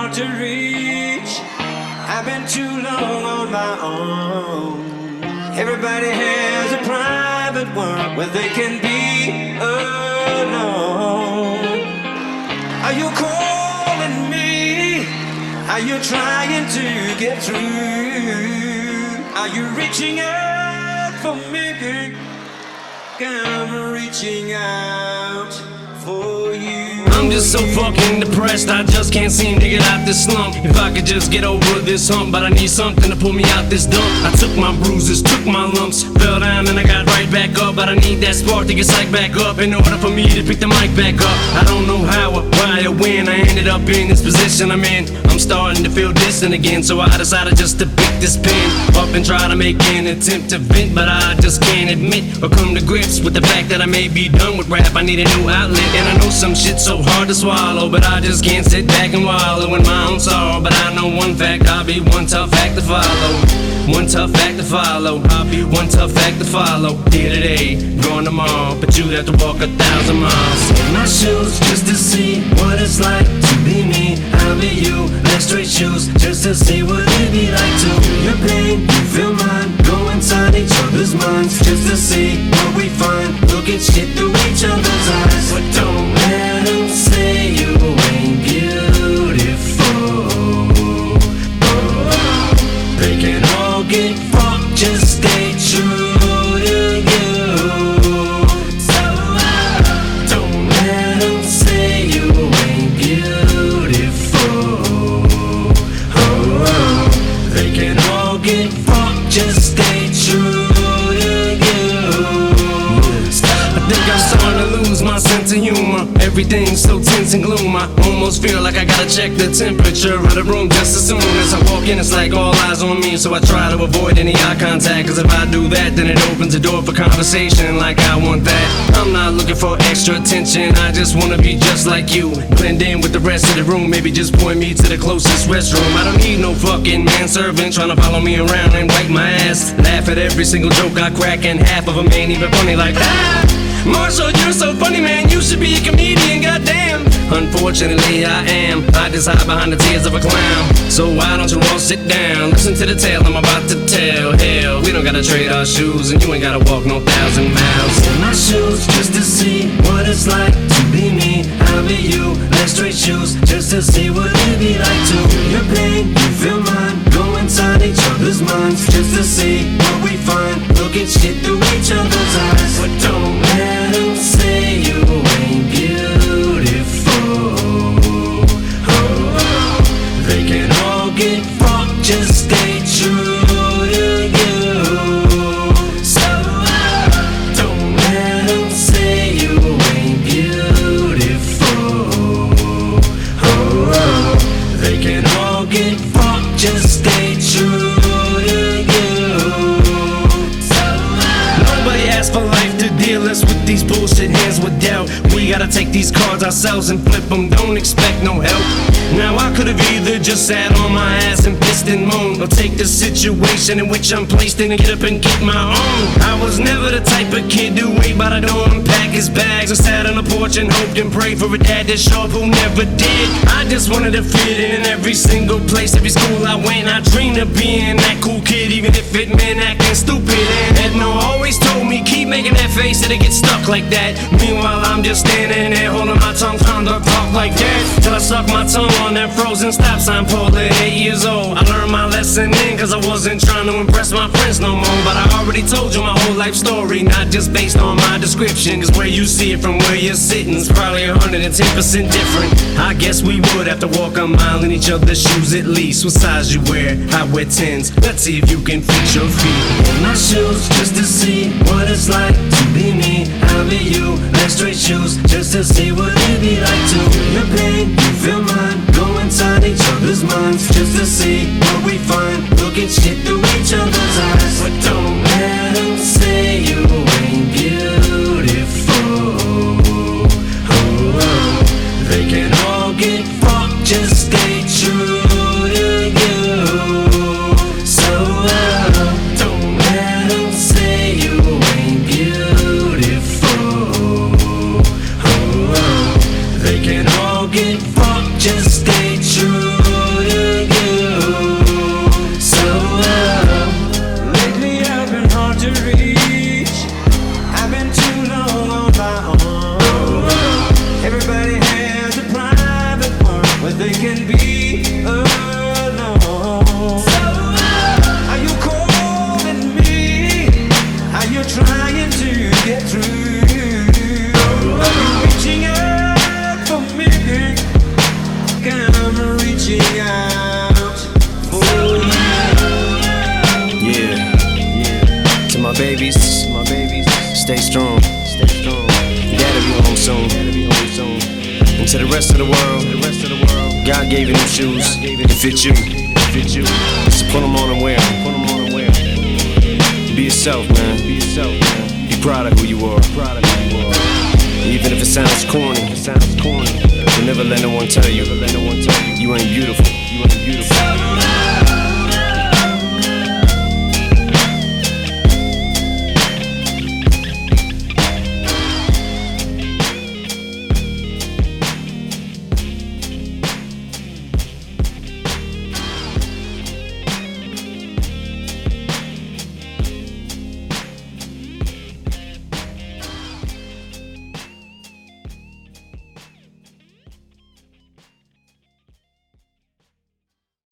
hard to reach. I've been too long on my own. Everybody has a private world where they can be alone. Are you calling me? Are you trying to get through? Are you reaching out for me? I'm reaching out for. I'm just so fucking depressed, I just can't seem to get out this slump. If I could just get over this hump, but I need something to pull me out this dump. I took my bruises, took my lumps, fell down and I got back up. But I need that spark to get psyched back up in order for me to pick the mic back up. I don't know how or why or when I ended up in this position I'm in. I'm starting to feel distant again, so I decided just to pick this pen up and try to make an attempt to vent, but I just can't admit or come to grips with the fact that I may be done with rap. I need a new outlet, and I know some shit's so hard to swallow, but I just can't sit back and wallow in my own sorrow. But I know one fact, I'll be one tough act to follow. One tough act to follow. I'll be one tough act to follow. Here today, gone tomorrow, but you'd have to walk a thousand miles in my shoes just to see what it's like to be me. I'll be you. Let's straight shoes just to see what it'd be like to your pain, you feel mine. Go inside each other's minds just to see what we find. Look at shit through get just stay Everything's so tense and gloom. I almost feel like I gotta check the temperature of the room just as soon as I walk in. It's like all eyes on me, so I try to avoid any eye contact. Cause if I do that, then it opens the door for conversation like I want that. I'm not looking for extra attention, I just wanna be just like you. Blend in with the rest of the room, maybe just point me to the closest restroom. I don't need no fucking manservant trying to follow me around and wipe my ass. Laugh at every single joke I crack, and half of them ain't even funny like ah! Marshall, you're so funny, man. You should be a comedian, goddamn. Unfortunately, I am. I just hide behind the tears of a clown. So why don't you all sit down? Listen to the tale I'm about to tell. Hell, we don't gotta trade our shoes, and you ain't gotta walk no thousand miles in my shoes just to see what it's like to be me. I'll be you. Let's trade shoes just to see what it'd be like to your pain, you feel mine. Go inside each other's minds just to see fucked, and flip them, don't expect no help. Now I could've either just sat on my ass and pissed and moaned, or take the situation in which I'm placed in and get up and get my own. I was never the type of kid to wait by the door and pack his bags, or sat on the porch and hoped and prayed for a dad to show up who never did. I just wanted to fit in every single place, every school I went. I dreamed of being that cool kid, even if it meant acting stupid. And Edna always told me, keep making that face, it'll get stuck like that. Meanwhile, I'm just standing there holding my tongue, trying to talk like that. Till I suck my tongue on that frozen stop sign pole at eight years old. I learned my lesson then, cause I wasn't trying to impress my friends no more. But I already told you my whole life story, not just based on my description. Cause where you see it from where you're sitting is probably 110% different. I guess we would have to walk a mile in each other's shoes at least. What size you wear? I wear 10s. Let's see if you can fit your feet in my shoes just to see what it's like to be me. I'll be you. Let's straight shoes just to see what it'd be like to feel your pain, you feel mine. Go inside each other's minds just to see to the rest of the world, God gave you them shoes to fit you. So put them on and wear 'em, put 'em on and wear 'em. Be yourself, man. Be proud of who you are. Even if it sounds corny. But never let no one tell you, let no one tell you, you ain't beautiful. You ain't beautiful.